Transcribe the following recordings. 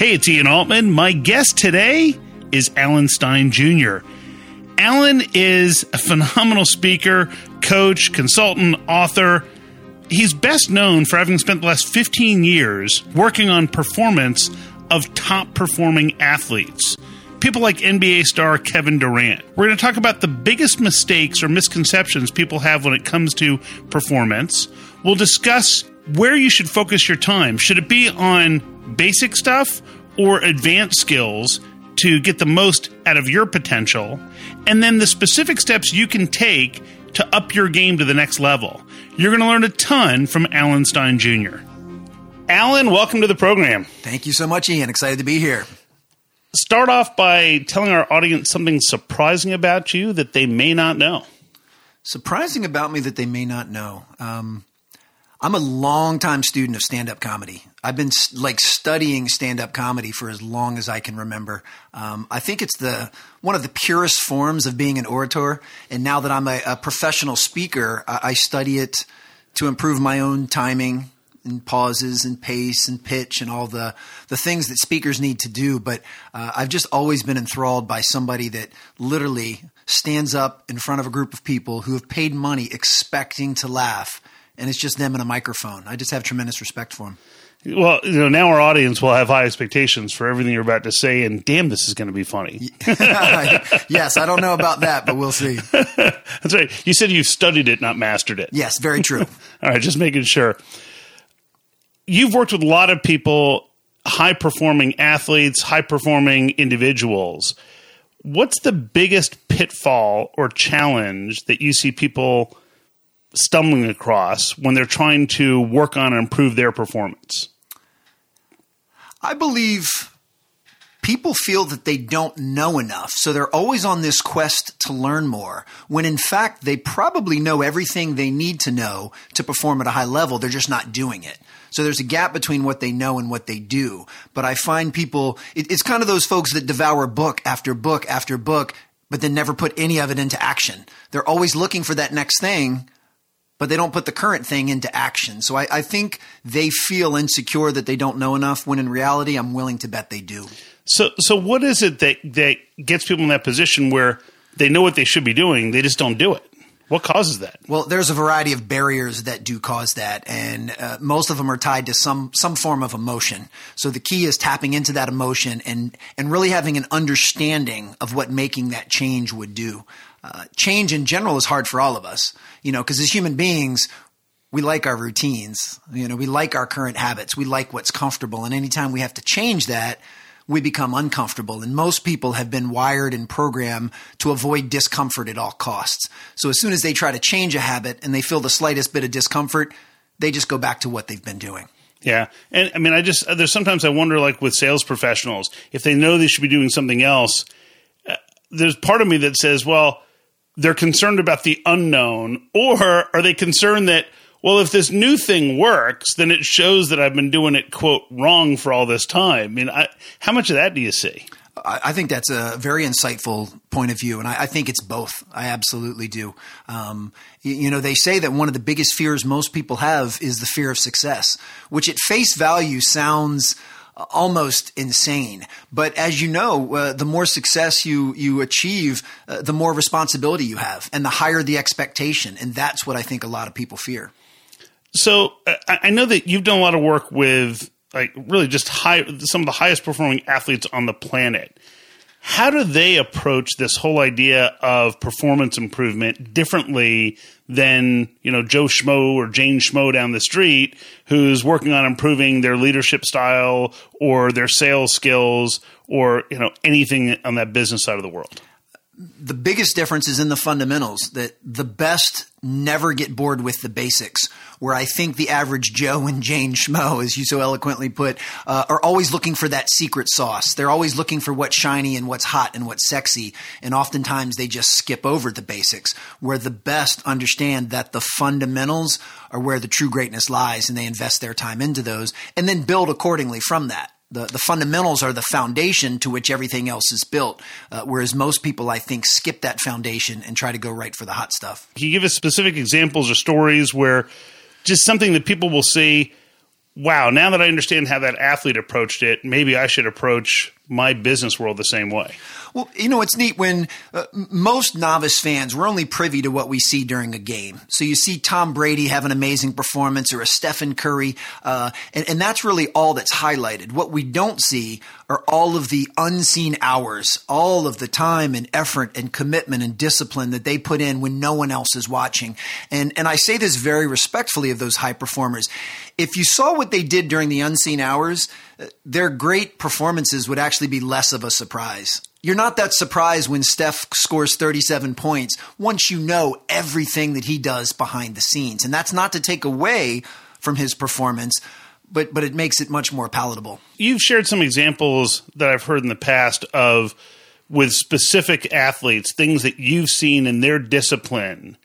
Hey, it's Ian Altman. My guest today is Alan Stein Jr. Alan is a phenomenal speaker, coach, consultant, author. He's best known for having spent the last 15 years working on performance of top performing athletes. People like NBA star Kevin Durant. We're going to talk about the biggest mistakes or misconceptions people have when it comes to performance. We'll discuss where you should focus your time. Should it be on basic stuff or advanced skills to get the most out of your potential? And then the specific steps you can take to up your game to the next level. You're going to learn a ton from Alan Stein Jr. Alan, welcome to the program. Thank you so much, Ian. Excited to be here. Start off by telling our audience something surprising about you that they may not know. Surprising about me that they may not know. Um, I'm a long-time student of stand-up comedy. I've been like studying stand-up comedy for as long as I can remember. Um, I think it's the one of the purest forms of being an orator. And now that I'm a, a professional speaker, I, I study it to improve my own timing and pauses and pace and pitch and all the the things that speakers need to do. But uh, I've just always been enthralled by somebody that literally stands up in front of a group of people who have paid money expecting to laugh and it's just them and a microphone. I just have tremendous respect for them. Well, you know, now our audience will have high expectations for everything you're about to say, and damn, this is going to be funny. yes, I don't know about that, but we'll see. That's right. You said you've studied it, not mastered it. Yes, very true. All right, just making sure. You've worked with a lot of people, high performing athletes, high performing individuals. What's the biggest pitfall or challenge that you see people stumbling across when they're trying to work on and improve their performance? I believe people feel that they don't know enough. So they're always on this quest to learn more, when in fact, they probably know everything they need to know to perform at a high level. They're just not doing it. So there's a gap between what they know and what they do. But I find people, it, it's kind of those folks that devour book after book after book, but then never put any of it into action. They're always looking for that next thing but they don't put the current thing into action. So I, I, think they feel insecure that they don't know enough. When in reality, I'm willing to bet they do. So, so what is it that that gets people in that position where they know what they should be doing, they just don't do it? What causes that? Well, there's a variety of barriers that do cause that, and uh, most of them are tied to some some form of emotion. So the key is tapping into that emotion and and really having an understanding of what making that change would do. Uh, change in general is hard for all of us, you know, because as human beings, we like our routines. You know, we like our current habits. We like what's comfortable. And anytime we have to change that, we become uncomfortable. And most people have been wired and programmed to avoid discomfort at all costs. So as soon as they try to change a habit and they feel the slightest bit of discomfort, they just go back to what they've been doing. Yeah. And I mean, I just, there's sometimes I wonder, like with sales professionals, if they know they should be doing something else, uh, there's part of me that says, well, they're concerned about the unknown, or are they concerned that, well, if this new thing works, then it shows that I've been doing it, quote, wrong for all this time? I mean, I, how much of that do you see? I think that's a very insightful point of view, and I, I think it's both. I absolutely do. Um, you, you, know, they say that one of the biggest fears most people have is the fear of success, which at face value sounds almost insane. But as you know, uh, the more success you you achieve, uh, the more responsibility you have, and the higher the expectation. And that's what I think a lot of people fear. So uh, I know that you've done a lot of work with like really just high some of the highest performing athletes on the planet. How do they approach this whole idea of performance improvement differently than you know Joe Schmo or Jane Schmo down the street who's working on improving their leadership style or their sales skills or you know anything on that business side of the world? The biggest difference is in the fundamentals that the best never get bored with the basics where i think the average joe and jane schmo as you so eloquently put uh, are always looking for that secret sauce. They're always looking for what's shiny and what's hot and what's sexy and oftentimes they just skip over the basics where the best understand that the fundamentals are where the true greatness lies and they invest their time into those and then build accordingly from that the, the fundamentals are the foundation to which everything else is built. Uh, whereas most people, I think, skip that foundation and try to go right for the hot stuff. Can you give us specific examples or stories where just something that people will see wow, now that I understand how that athlete approached it, maybe I should approach my business world the same way. Well, you know, it's neat when uh, most novice fans, we're only privy to what we see during a game. So you see Tom Brady have an amazing performance or a Stephen Curry, uh, and, and that's really all that's highlighted. What we don't see are all of the unseen hours, all of the time and effort and commitment and discipline that they put in when no one else is watching. And, and I say this very respectfully of those high performers. If you saw what they did during the unseen hours, their great performances would actually be less of a surprise. You're not that surprised when Steph scores 37 points once you know everything that he does behind the scenes. And that's not to take away from his performance, but but it makes it much more palatable. You've shared some examples that I've heard in the past of with specific athletes, things that you've seen in their discipline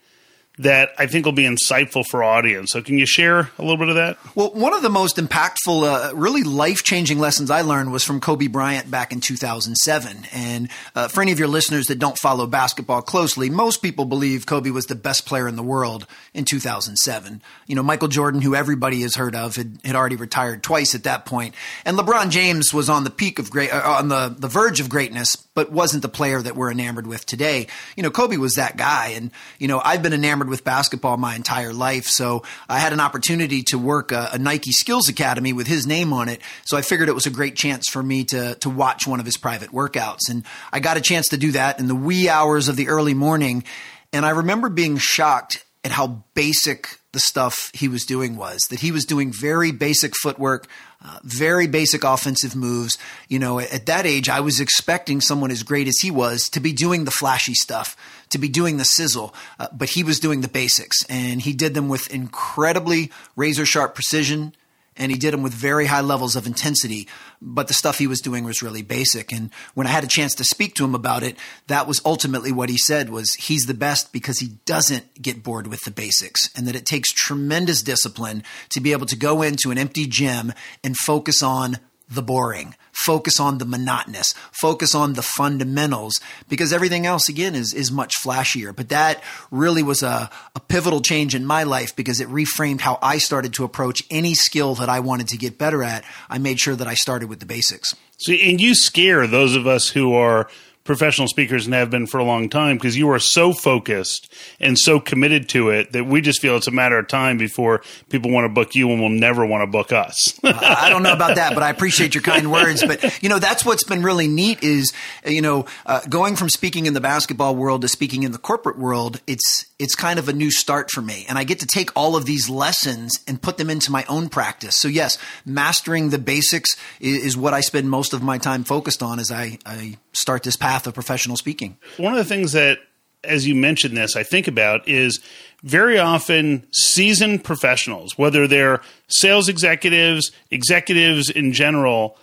that I think will be insightful for audience. So, can you share a little bit of that? Well, one of the most impactful, uh, really life changing lessons I learned was from Kobe Bryant back in 2007. And uh, for any of your listeners that don't follow basketball closely, most people believe Kobe was the best player in the world in 2007. You know, Michael Jordan, who everybody has heard of, had, had already retired twice at that point. and LeBron James was on the peak of great, uh, on the the verge of greatness, but wasn't the player that we're enamored with today. You know, Kobe was that guy, and you know, I've been enamored enamored with basketball my entire life. So I had an opportunity to work a, a, Nike Skills Academy with his name on it. So I figured it was a great chance for me to to watch one of his private workouts, and I got a chance to do that in the wee hours of the early morning. And I remember being shocked at how basic the stuff he was doing was that he was doing very basic footwork, uh, very basic offensive moves. You know, at that age, I was expecting someone as great as he was to be doing the flashy stuff, to be doing the sizzle, uh, but he was doing the basics, and he did them with incredibly razor sharp precision and he did them with very high levels of intensity. But the stuff he was doing was really basic. And when I had a chance to speak to him about it, that was ultimately what he said was he's the best because he doesn't get bored with the basics and that it takes tremendous discipline to be able to go into an empty gym and focus on the boring, focus on the monotonous, focus on the fundamentals, because everything else, again, is, is much flashier. But that really was a, a pivotal change in my life because it reframed how I started to approach any skill that I wanted to get better at. I made sure that I started with the basics. So, and you scare those of us who are professional speakers and have been for a long time because you are so focused and so committed to it that we just feel it's a matter of time before people want to book you and will never want to book us. I don't know about that, but I appreciate your kind words. But you know, that's what's been really neat is you know uh, going from speaking in the basketball world to speaking in the corporate world. It's it's kind of a new start for me, and I get to take all of these lessons and put them into my own practice. So yes, mastering the basics is, is what I spend most of my time focused on as I, I start this path of professional speaking. One of the things that, as you mentioned this, I think about is very often seasoned professionals, whether they're sales executives, executives in general,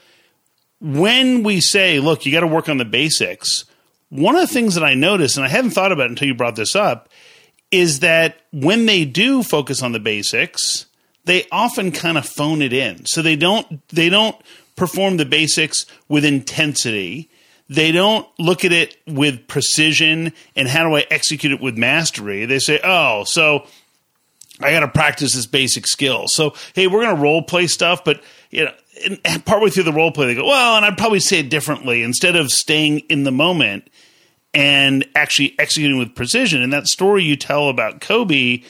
when we say, look, you got to work on the basics, one of the things that I notice, and I hadn't thought about until you brought this up, is that when they do focus on the basics, they often kind of phone it in. So they don't they don't perform the basics with intensity they don't look at it with precision and how do I execute it with mastery. They say, oh, so I got to practice this basic skill. So, hey, we're going to role play stuff, but you know, partway through the role play, they go, well, and I'd probably say it differently instead of staying in the moment and actually executing with precision. And that story you tell about Kobe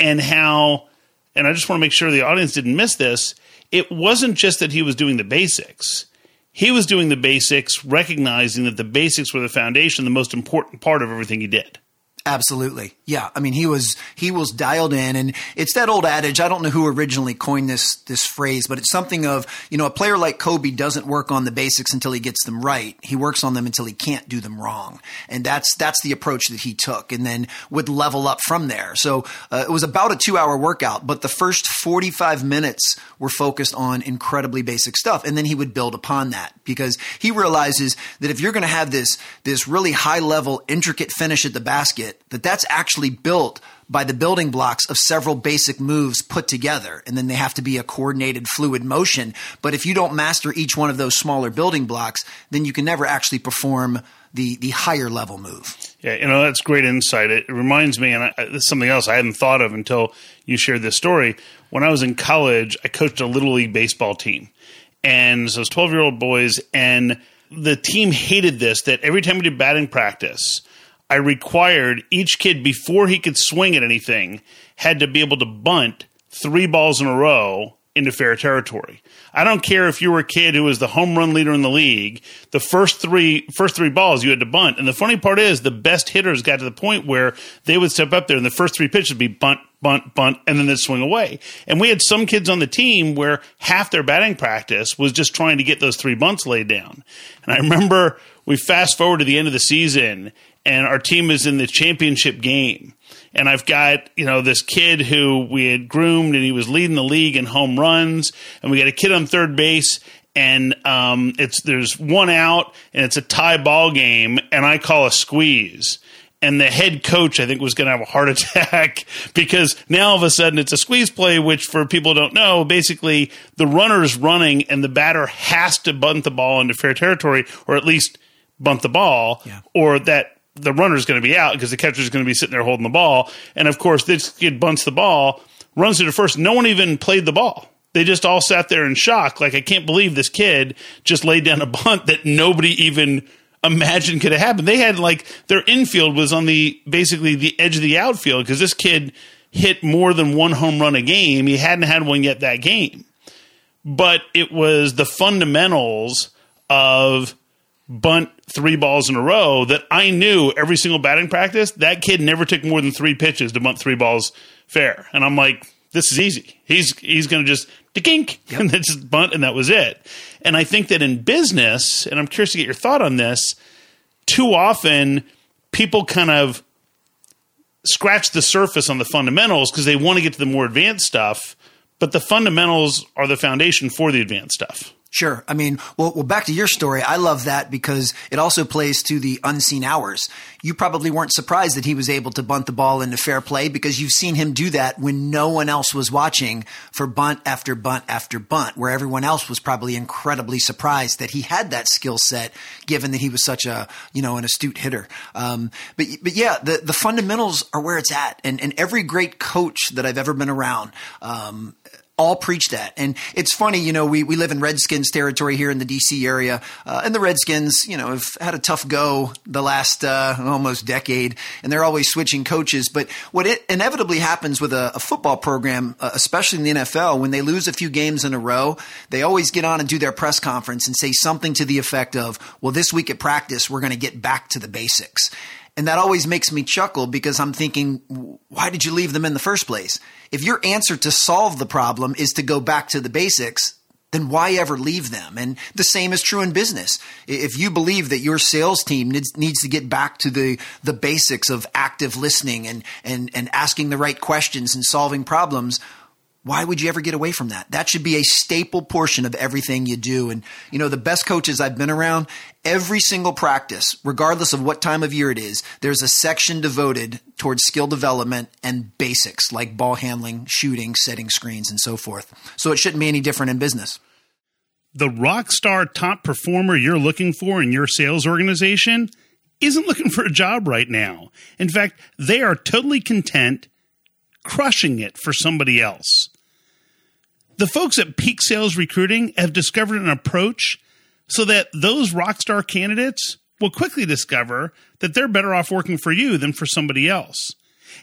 and how, and I just want to make sure the audience didn't miss this. It wasn't just that he was doing the basics he was doing the basics, recognizing that the basics were the foundation, the most important part of everything he did. Absolutely. Yeah. I mean, he was, he was dialed in and it's that old adage. I don't know who originally coined this, this phrase, but it's something of, you know, a player like Kobe doesn't work on the basics until he gets them right. He works on them until he can't do them wrong. And that's, that's the approach that he took and then would level up from there. So uh, it was about a two hour workout, but the first 45 minutes were focused on incredibly basic stuff. And then he would build upon that because he realizes that if you're going to have this, this really high level, intricate finish at the basket, it that that's actually built by the building blocks of several basic moves put together and then they have to be a coordinated fluid motion but if you don't master each one of those smaller building blocks then you can never actually perform the the higher level move Yeah, you know that's great insight. It reminds me, and I, this is something else I hadn't thought of until you shared this story. When I was in college, I coached a little league baseball team, and so it was twelve year old boys, and the team hated this. That every time we did batting practice, I required each kid before he could swing at anything had to be able to bunt three balls in a row into fair territory. I don't care if you were a kid who was the home run leader in the league. The first three first three balls you had to bunt. And the funny part is the best hitters got to the point where they would step up there and the first three pitches would be bunt, bunt, bunt, and then they'd swing away. And we had some kids on the team where half their batting practice was just trying to get those three bunts laid down. And I remember we fast forward to the end of the season and our team is in the championship game and I've got you know this kid who we had groomed and he was leading the league in home runs, and we got a kid on third base. And um, it's there's one out and it's a tie ball game and I call a squeeze and the head coach I think was going to have a heart attack because now all of a sudden it's a squeeze play, which for people who don't know, basically the runner is running and the batter has to bunt the ball into fair territory or at least bunt the ball, yeah. or that the runner's going to be out because the catcher's going to be sitting there holding the ball. And of course, this kid bunts the ball, runs to the first. No one even played the ball. They just all sat there in shock. Like, I can't believe this kid just laid down a bunt that nobody even imagined could have happened. They had like their infield was on the basically the edge of the outfield because this kid hit more than one home run a game. He hadn't had one yet that game. But it was the fundamentals of bunt three balls in a row that I knew every single batting practice, that kid never took more than three pitches to bunt three balls fair. And I'm like, this is easy. He's he's going to just dink yep. and then just bunt, and that was it. And I think that in business, and I'm curious to get your thought on this. Too often, people kind of scratch the surface on the fundamentals because they want to get to the more advanced stuff, but the fundamentals are the foundation for the advanced stuff. Sure. I mean, well, well, back to your story. I love that because it also plays to the unseen hours. You probably weren't surprised that he was able to bunt the ball into fair play because you've seen him do that when no one else was watching for bunt after bunt after bunt, where everyone else was probably incredibly surprised that he had that skill set, given that he was such a, you know, an astute hitter. Um, but, but yeah, the, the fundamentals are where it's at. And, and every great coach that I've ever been around, um, all preach that. And it's funny, you know, we, we live in Redskins territory here in the DC area, uh, and the Redskins, you know, have had a tough go the last uh, almost decade, and they're always switching coaches. But what it inevitably happens with a, a football program, uh, especially in the NFL, when they lose a few games in a row, they always get on and do their press conference and say something to the effect of, well, this week at practice, we're going to get back to the basics. And that always makes me chuckle because I'm thinking, why did you leave them in the first place? If your answer to solve the problem is to go back to the basics, then why ever leave them? And the same is true in business. If you believe that your sales team needs, needs to get back to the, the basics of active listening and, and, and asking the right questions and solving problems, why would you ever get away from that? That should be a staple portion of everything you do. And, you know, the best coaches I've been around, every single practice, regardless of what time of year it is, there's a section devoted towards skill development and basics like ball handling, shooting, setting screens, and so forth. So it shouldn't be any different in business. The rock star top performer you're looking for in your sales organization isn't looking for a job right now. In fact, they are totally content crushing it for somebody else. The folks at Peak Sales Recruiting have discovered an approach so that those rockstar candidates will quickly discover that they're better off working for you than for somebody else.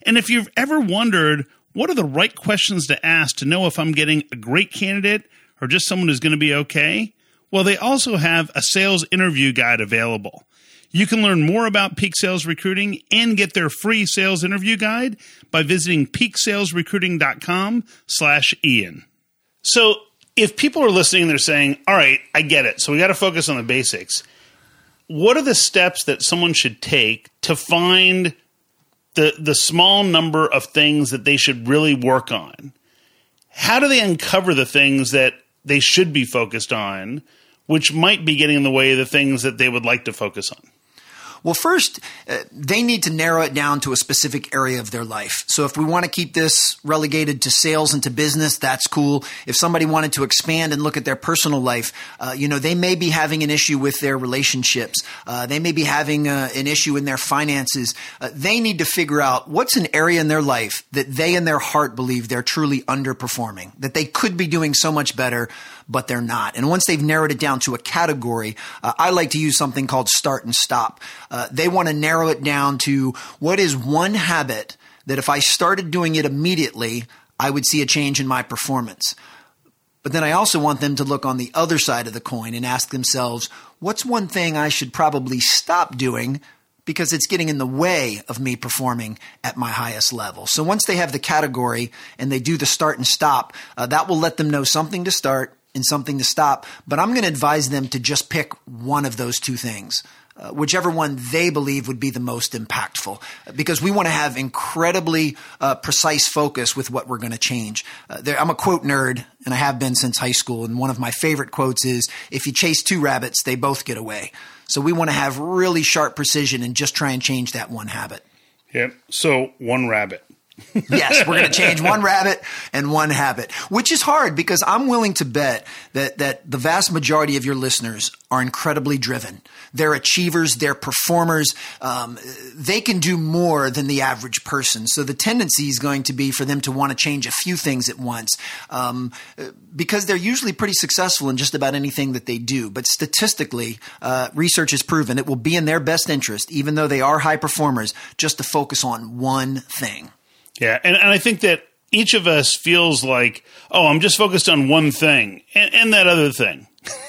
And if you've ever wondered what are the right questions to ask to know if I'm getting a great candidate or just someone who's going to be okay, well, they also have a sales interview guide available. You can learn more about Peak Sales Recruiting and get their free sales interview guide by visiting peaksalesrecruiting.com slash Ian. So if people are listening, they're saying, all right, I get it. So we got to focus on the basics. What are the steps that someone should take to find the, the small number of things that they should really work on? How do they uncover the things that they should be focused on, which might be getting in the way of the things that they would like to focus on? Well, first, uh, they need to narrow it down to a specific area of their life. So if we want to keep this relegated to sales and to business, that's cool. If somebody wanted to expand and look at their personal life, uh, you know, they may be having an issue with their relationships. Uh, they may be having uh, an issue in their finances. Uh, they need to figure out what's an area in their life that they in their heart believe they're truly underperforming, that they could be doing so much better, but they're not. And once they've narrowed it down to a category, I like to use something called start and stop. Uh, they want to narrow it down to what is one habit that if I started doing it immediately, I would see a change in my performance. But then I also want them to look on the other side of the coin and ask themselves, what's one thing I should probably stop doing because it's getting in the way of me performing at my highest level. So once they have the category and they do the start and stop, uh, that will let them know something to start and something to stop. But I'm going to advise them to just pick one of those two things. Uh, whichever one they believe would be the most impactful, because we want to have incredibly uh, precise focus with what we're going to change. Uh, there, I'm a quote nerd, and I have been since high school. And one of my favorite quotes is, "If you chase two rabbits, they both get away." So we want to have really sharp precision and just try and change that one habit. Yep. So one rabbit. Yes, we're going to change one rabbit and one habit, which is hard because I'm willing to bet that, that the vast majority of your listeners are incredibly driven. They're achievers, they're performers. Um, they can do more than the average person. So the tendency is going to be for them to want to change a few things at once um, because they're usually pretty successful in just about anything that they do. But statistically, uh, research has proven it will be in their best interest, even though they are high performers, just to focus on one thing. Yeah, and, and I think that each of us feels like, oh, I'm just focused on one thing and, and that other thing.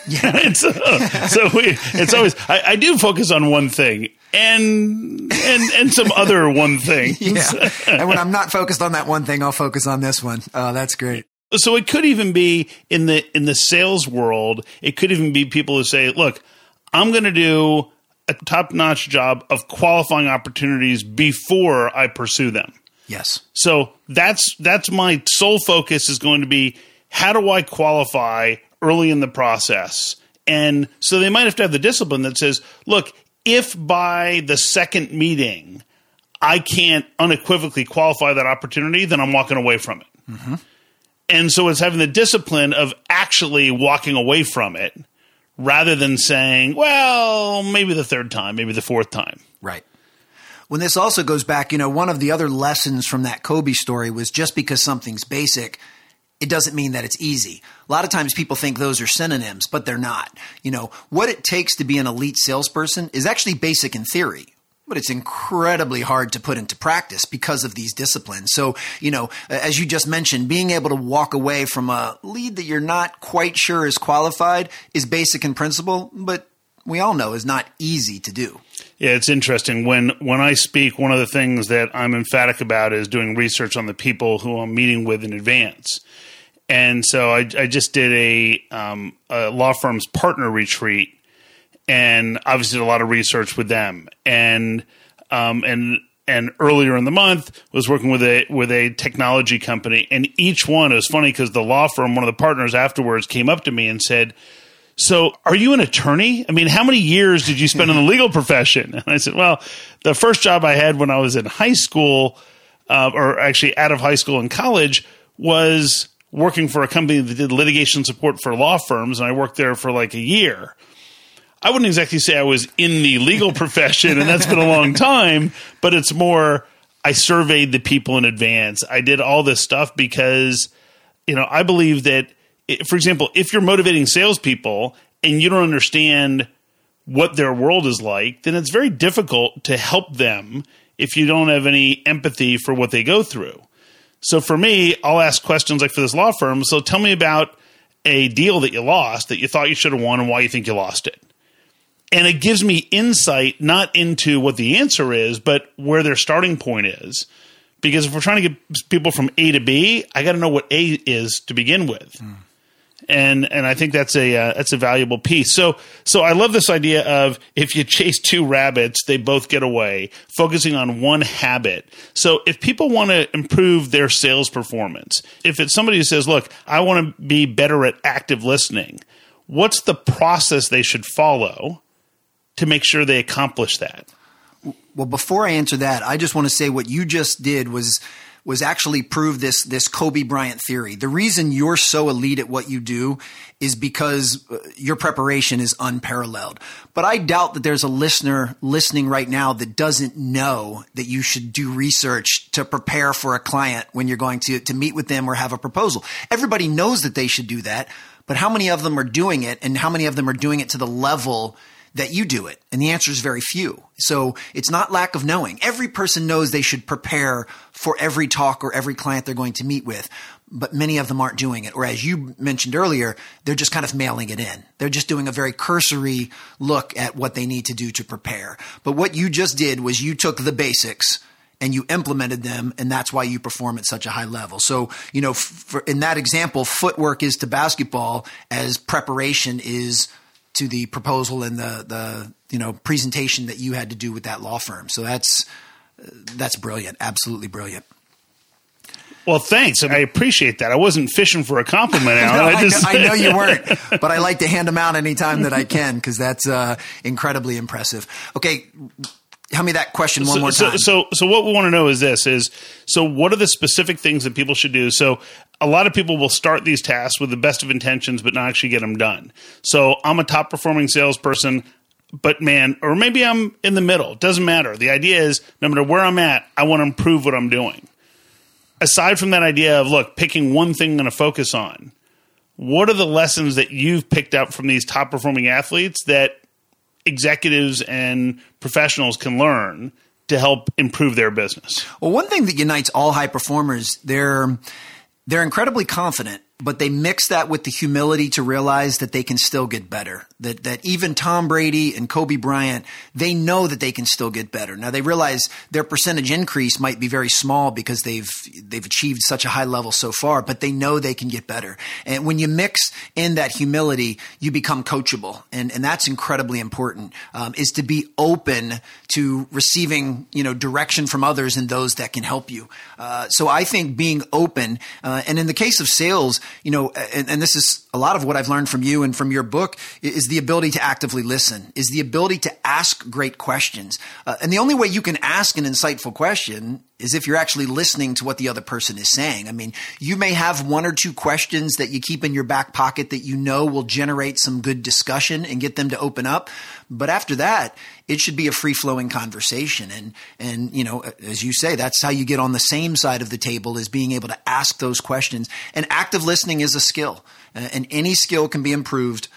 Yeah. so, so we, it's always I, I, do focus on one thing and and and some other one thing. yeah. And when I'm not focused on that one thing, I'll focus on this one. Oh, that's great. So it could even be in the in the sales world. It could even be people who say, "Look, I'm going to do a top notch job of qualifying opportunities before I pursue them." Yes. So that's that's my sole focus is going to be how do I qualify early in the process? And so they might have to have the discipline that says, look, if by the second meeting I can't unequivocally qualify that opportunity, then I'm walking away from it. Mm-hmm. And so it's having the discipline of actually walking away from it rather than saying, well, maybe the third time, maybe the fourth time. Right when this also goes back, you know, one of the other lessons from that Kobe story was just because something's basic, it doesn't mean that it's easy. A lot of times people think those are synonyms, but they're not. You know, what it takes to be an elite salesperson is actually basic in theory. But it's incredibly hard to put into practice because of these disciplines. So, you know, as you just mentioned, being able to walk away from a lead that you're not quite sure is qualified is basic in principle, but we all know is not easy to do. Yeah, it's interesting. When when I speak, one of the things that I'm emphatic about is doing research on the people who I'm meeting with in advance. And so I, I just did a, um, a law firm's partner retreat, and obviously did a lot of research with them. And um, and and earlier in the month was working with a with a technology company, and each one it was funny because the law firm, one of the partners afterwards, came up to me and said so, are you an attorney? I mean, how many years did you spend in the legal profession? And I said, Well, the first job I had when I was in high school, uh, or actually out of high school and college, was working for a company that did litigation support for law firms. And I worked there for like a year. I wouldn't exactly say I was in the legal profession, and that's been a long time, but it's more I surveyed the people in advance. I did all this stuff because, you know, I believe that for example, if you're motivating salespeople and you don't understand what their world is like, then it's very difficult to help them if you don't have any empathy for what they go through. So for me, I'll ask questions like for this law firm. So tell me about a deal that you lost that you thought you should have won and why you think you lost it. And it gives me insight not into what the answer is, but where their starting point is. Because if we're trying to get people from A to B, I got to know what A is to begin with. Mm and and I think that's a uh, that's a valuable piece. So so I love this idea of if you chase two rabbits, they both get away. Focusing on one habit. So if people want to improve their sales performance, if it's somebody who says, "Look, I want to be better at active listening," what's the process they should follow to make sure they accomplish that? Well, before I answer that, I just want to say what you just did was was actually prove this this Kobe Bryant theory. The reason you're so elite at what you do is because uh, your preparation is unparalleled. But I doubt that there's a listener listening right now that doesn't know that you should do research to prepare for a client when you're going to to meet with them or have a proposal. Everybody knows that they should do that, but how many of them are doing it and how many of them are doing it to the level that you do it? And the answer is very few. So it's not lack of knowing. Every person knows they should prepare for every talk or every client they're going to meet with, but many of them aren't doing it. Or as you mentioned earlier, they're just kind of mailing it in. They're just doing a very cursory look at what they need to do to prepare. But what you just did was you took the basics and you implemented them, and that's why you perform at such a high level. So, you know, in that example, footwork is to basketball as preparation is to the proposal and the the you know presentation that you had to do with that law firm. So that's that's brilliant, absolutely brilliant. Well, thanks. I appreciate that. I wasn't fishing for a compliment, Alan. no, I, just... I, know, I, know, you weren't, but I like to hand them out anytime that I can because that's uh, incredibly impressive. Okay, tell me that question one so, more time. So, so, so what we want to know is this: is so what are the specific things that people should do? So, a lot of people will start these tasks with the best of intentions, but not actually get them done. So, I'm a top performing salesperson, but man, or maybe I'm in the middle. Doesn't matter. The idea is, no matter where I'm at, I want to improve what I'm doing. Aside from that idea of look, picking one thing I'm going to focus on. What are the lessons that you've picked up from these top performing athletes that executives and professionals can learn to help improve their business? Well, one thing that unites all high performers, they're they're incredibly confident but they mix that with the humility to realize that they can still get better. That that even Tom Brady and Kobe Bryant, they know that they can still get better. Now they realize their percentage increase might be very small because they've they've achieved such a high level so far, but they know they can get better. And when you mix in that humility, you become coachable, and and that's incredibly important. Um, is to be open to receiving you know direction from others and those that can help you. Uh, so I think being open, uh, and in the case of sales you know, and, and, this is a lot of what I've learned from you and from your book is the ability to actively listen, is the ability to ask great questions. Uh, and the only way you can ask an insightful question is if you're actually listening to what the other person is saying. I mean, you may have one or two questions that you keep in your back pocket that you know will generate some good discussion and get them to open up. But after that, it should be a free flowing conversation. And, and, you know, as you say, that's how you get on the same side of the table is being able to ask those questions. And active listening is a skill and any skill can be improved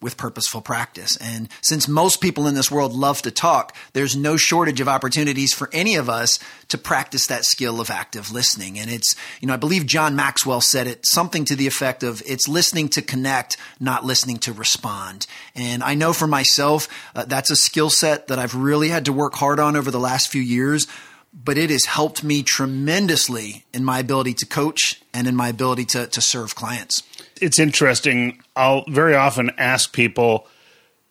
with purposeful practice. And since most people in this world love to talk, there's no shortage of opportunities for any of us to practice that skill of active listening. And it's, you know, I believe John Maxwell said it something to the effect of it's listening to connect, not listening to respond. And I know for myself, uh, that's a skill set that I've really had to work hard on over the last few years but it has helped me tremendously in my ability to coach and in my ability to, to serve clients. It's interesting. I'll very often ask people,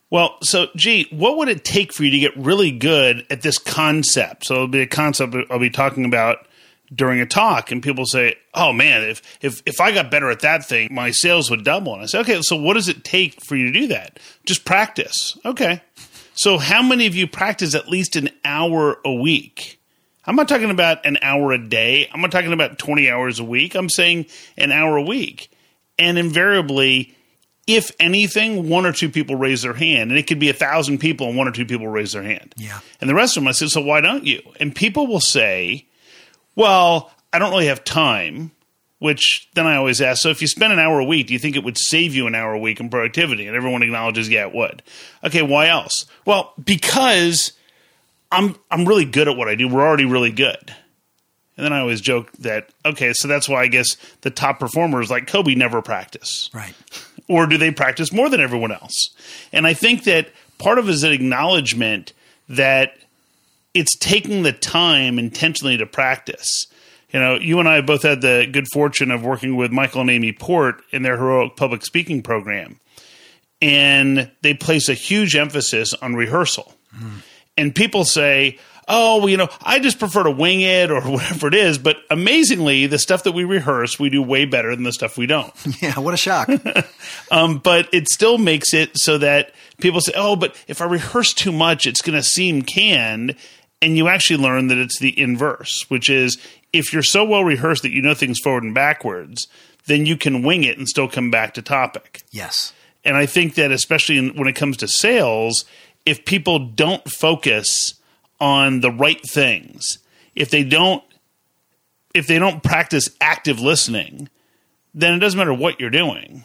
well, so gee, what would it take for you to get really good at this concept? So it'll be a concept I'll be talking about during a talk, and people say, "Oh man, if if if I got better at that thing, my sales would double." And I say, "Okay, so what does it take for you to do that? Just practice." Okay, so how many of you practice at least an hour a week? I'm not talking about an hour a day. I'm not talking about 20 hours a week. I'm saying an hour a week. And invariably, if anything, one or two people raise their hand, and it could be a thousand people, and one or two people raise their hand. Yeah. And the rest of them, I said, so why don't you? And people will say, well, I don't really have time. Which then I always ask, so if you spend an hour a week, do you think it would save you an hour a week in productivity? And everyone acknowledges, yeah, it would. Okay, why else? Well, because I'm I'm really good at what I do. We're already really good. And then I always joke that okay, so that's why I guess the top performers like Kobe never practice. Right. Or do they practice more than everyone else? And I think that part of it is an acknowledgement that it's taking the time intentionally to practice. You know, you and I both had the good fortune of working with Michael and Amy Port in their heroic public speaking program. And they place a huge emphasis on rehearsal. Mm and people say, oh, well, you know, I just prefer to wing it or whatever it is. But amazingly, the stuff that we rehearse, we do way better than the stuff we don't. Yeah, what a shock. um, but it still makes it so that people say, oh, but if I rehearse too much, it's going to seem canned. and you actually learn that it's the inverse, which is if you're so well rehearsed that you know things forward and backwards, then you can wing it and still come back to topic. Yes. And I think that especially in, when it comes to sales, if people don't focus on the right things, if they don't if they don't practice active listening, then it doesn't matter what you're doing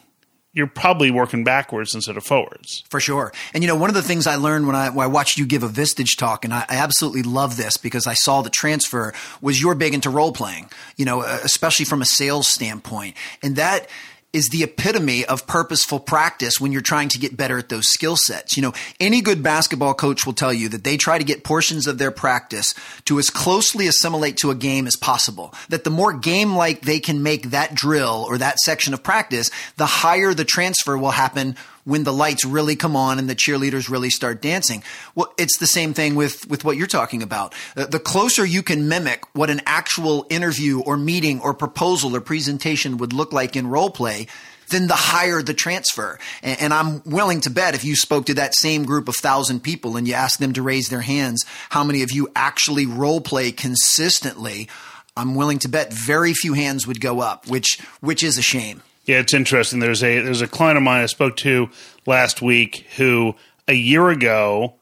you're probably working backwards instead of forwards. For sure. And you know, one of the things I learned when I, when I watched you give a Vistage talk, and I, I, absolutely love this because I saw the transfer, was you're big into role playing, you know, especially from a sales standpoint. And that is the epitome of purposeful practice when you're trying to get better at those skill sets. You know, any good basketball coach will tell you that they try to get portions of their practice to as closely assimilate to a game as possible. That the more game like they can make that drill or that section of practice, the higher the transfer will happen when the lights really come on and the cheerleaders really start dancing. Well, it's the same thing with, with what you're talking about. Uh, the closer you can mimic what an actual interview or meeting or proposal or presentation would look like in role play, then the higher the transfer. And, and, I'm willing to bet if you spoke to that same group of thousand people and you asked them to raise their hands, how many of you actually role play consistently? I'm willing to bet very few hands would go up, which which is a shame. Yeah, it's interesting. There's a there's a client of mine I spoke to last week who a year ago,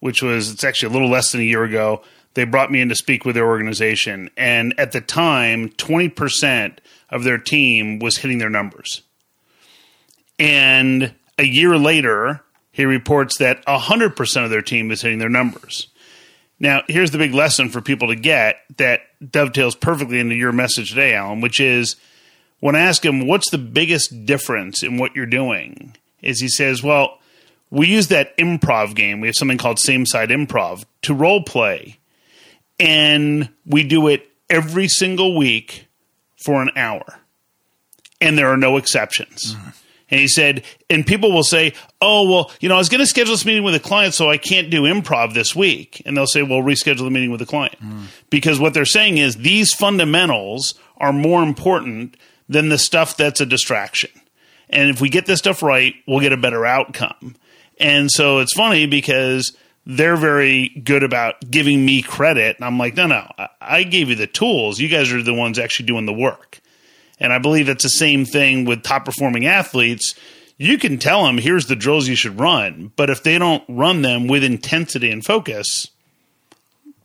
which was it's actually a little less than a year ago, they brought me in to speak with their organization, and at the time, twenty percent of their team was hitting their numbers, and a year later, he reports that hundred percent of their team is hitting their numbers. Now, here's the big lesson for people to get that dovetails perfectly into your message today, Alan, which is when I ask him, what's the biggest difference in what you're doing? Is he says, well, we use that improv game. We have something called same side improv to role play. And we do it every single week for an hour. And there are no exceptions. Mm. And he said, and people will say, oh, well, you know, I was going to schedule this meeting with a client, so I can't do improv this week. And they'll say, well, reschedule the meeting with the client. Mm. Because what they're saying is these fundamentals are more important than the stuff that's a distraction. And if we get this stuff right, we'll get a better outcome. And so it's funny because they're very good about giving me credit. And I'm like, no, no, I gave you the tools. You guys are the ones actually doing the work. And I believe it's the same thing with top performing athletes. You can tell them, here's the drills you should run. But if they don't run them with intensity and focus,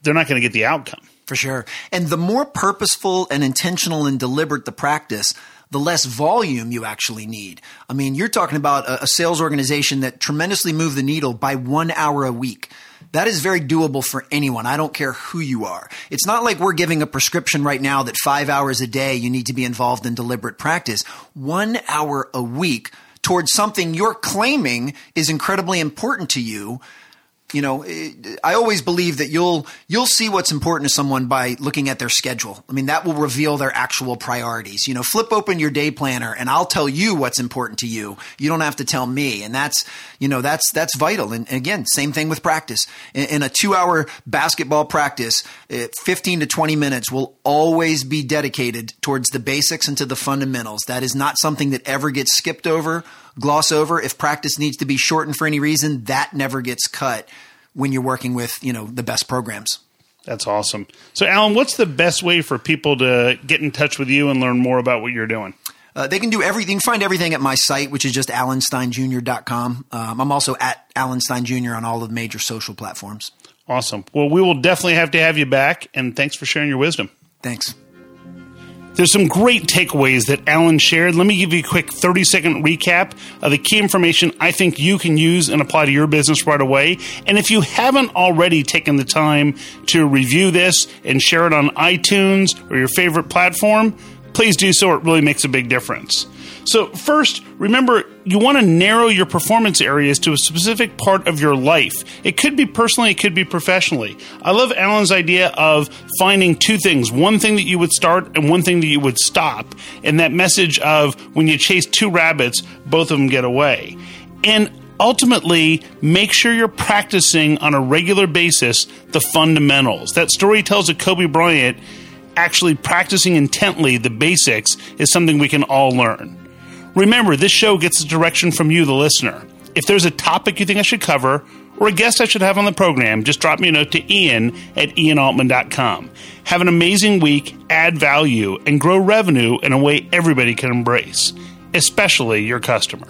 they're not going to get the outcome. For sure. And the more purposeful and intentional and deliberate the practice, the less volume you actually need. I mean, you're talking about a, a sales organization that tremendously moved the needle by one hour a week. That is very doable for anyone. I don't care who you are. It's not like we're giving a prescription right now that five hours a day you need to be involved in deliberate practice. One hour a week towards something you're claiming is incredibly important to you you know, I always believe that you'll you'll see what's important to someone by looking at their schedule. I mean, that will reveal their actual priorities. You know, flip open your day planner and I'll tell you what's important to you. You don't have to tell me. And that's, you know, that's that's vital. And, again, same thing with practice. In, in a 2-hour basketball practice, eh, 15 to 20 minutes will always be dedicated towards the basics and to the fundamentals. That is not something that ever gets skipped over gloss over. If practice needs to be shortened for any reason, that never gets cut when you're working with, you know, the best programs. That's awesome. So, Alan, what's the best way for people to get in touch with you and learn more about what you're doing? Uh, they can do everything, find everything at my site, which is just alansteinjr.com. Um, I'm also at Alanstein Jr. on all of the major social platforms. Awesome. Well, we will definitely have to have you back, and thanks for sharing your wisdom. Thanks. There's some great takeaways that Alan shared. Let me give you a quick 30 second recap of the key information I think you can use and apply to your business right away. And if you haven't already taken the time to review this and share it on iTunes or your favorite platform, please do so. It really makes a big difference. So, first, remember you want to narrow your performance areas to a specific part of your life. It could be personally, it could be professionally. I love Alan's idea of finding two things one thing that you would start and one thing that you would stop. And that message of when you chase two rabbits, both of them get away. And ultimately make sure you're practicing on a regular basis the fundamentals. That story tells of Kobe Bryant actually practicing intently the basics is something we can all learn. Remember, this show gets the direction from you, the listener. If there's a topic you think I should cover, or a guest I should have on the program, just drop me a note to ian at ianaltman.com. Have an amazing week, add value, and grow revenue in a way everybody can embrace, especially your customer.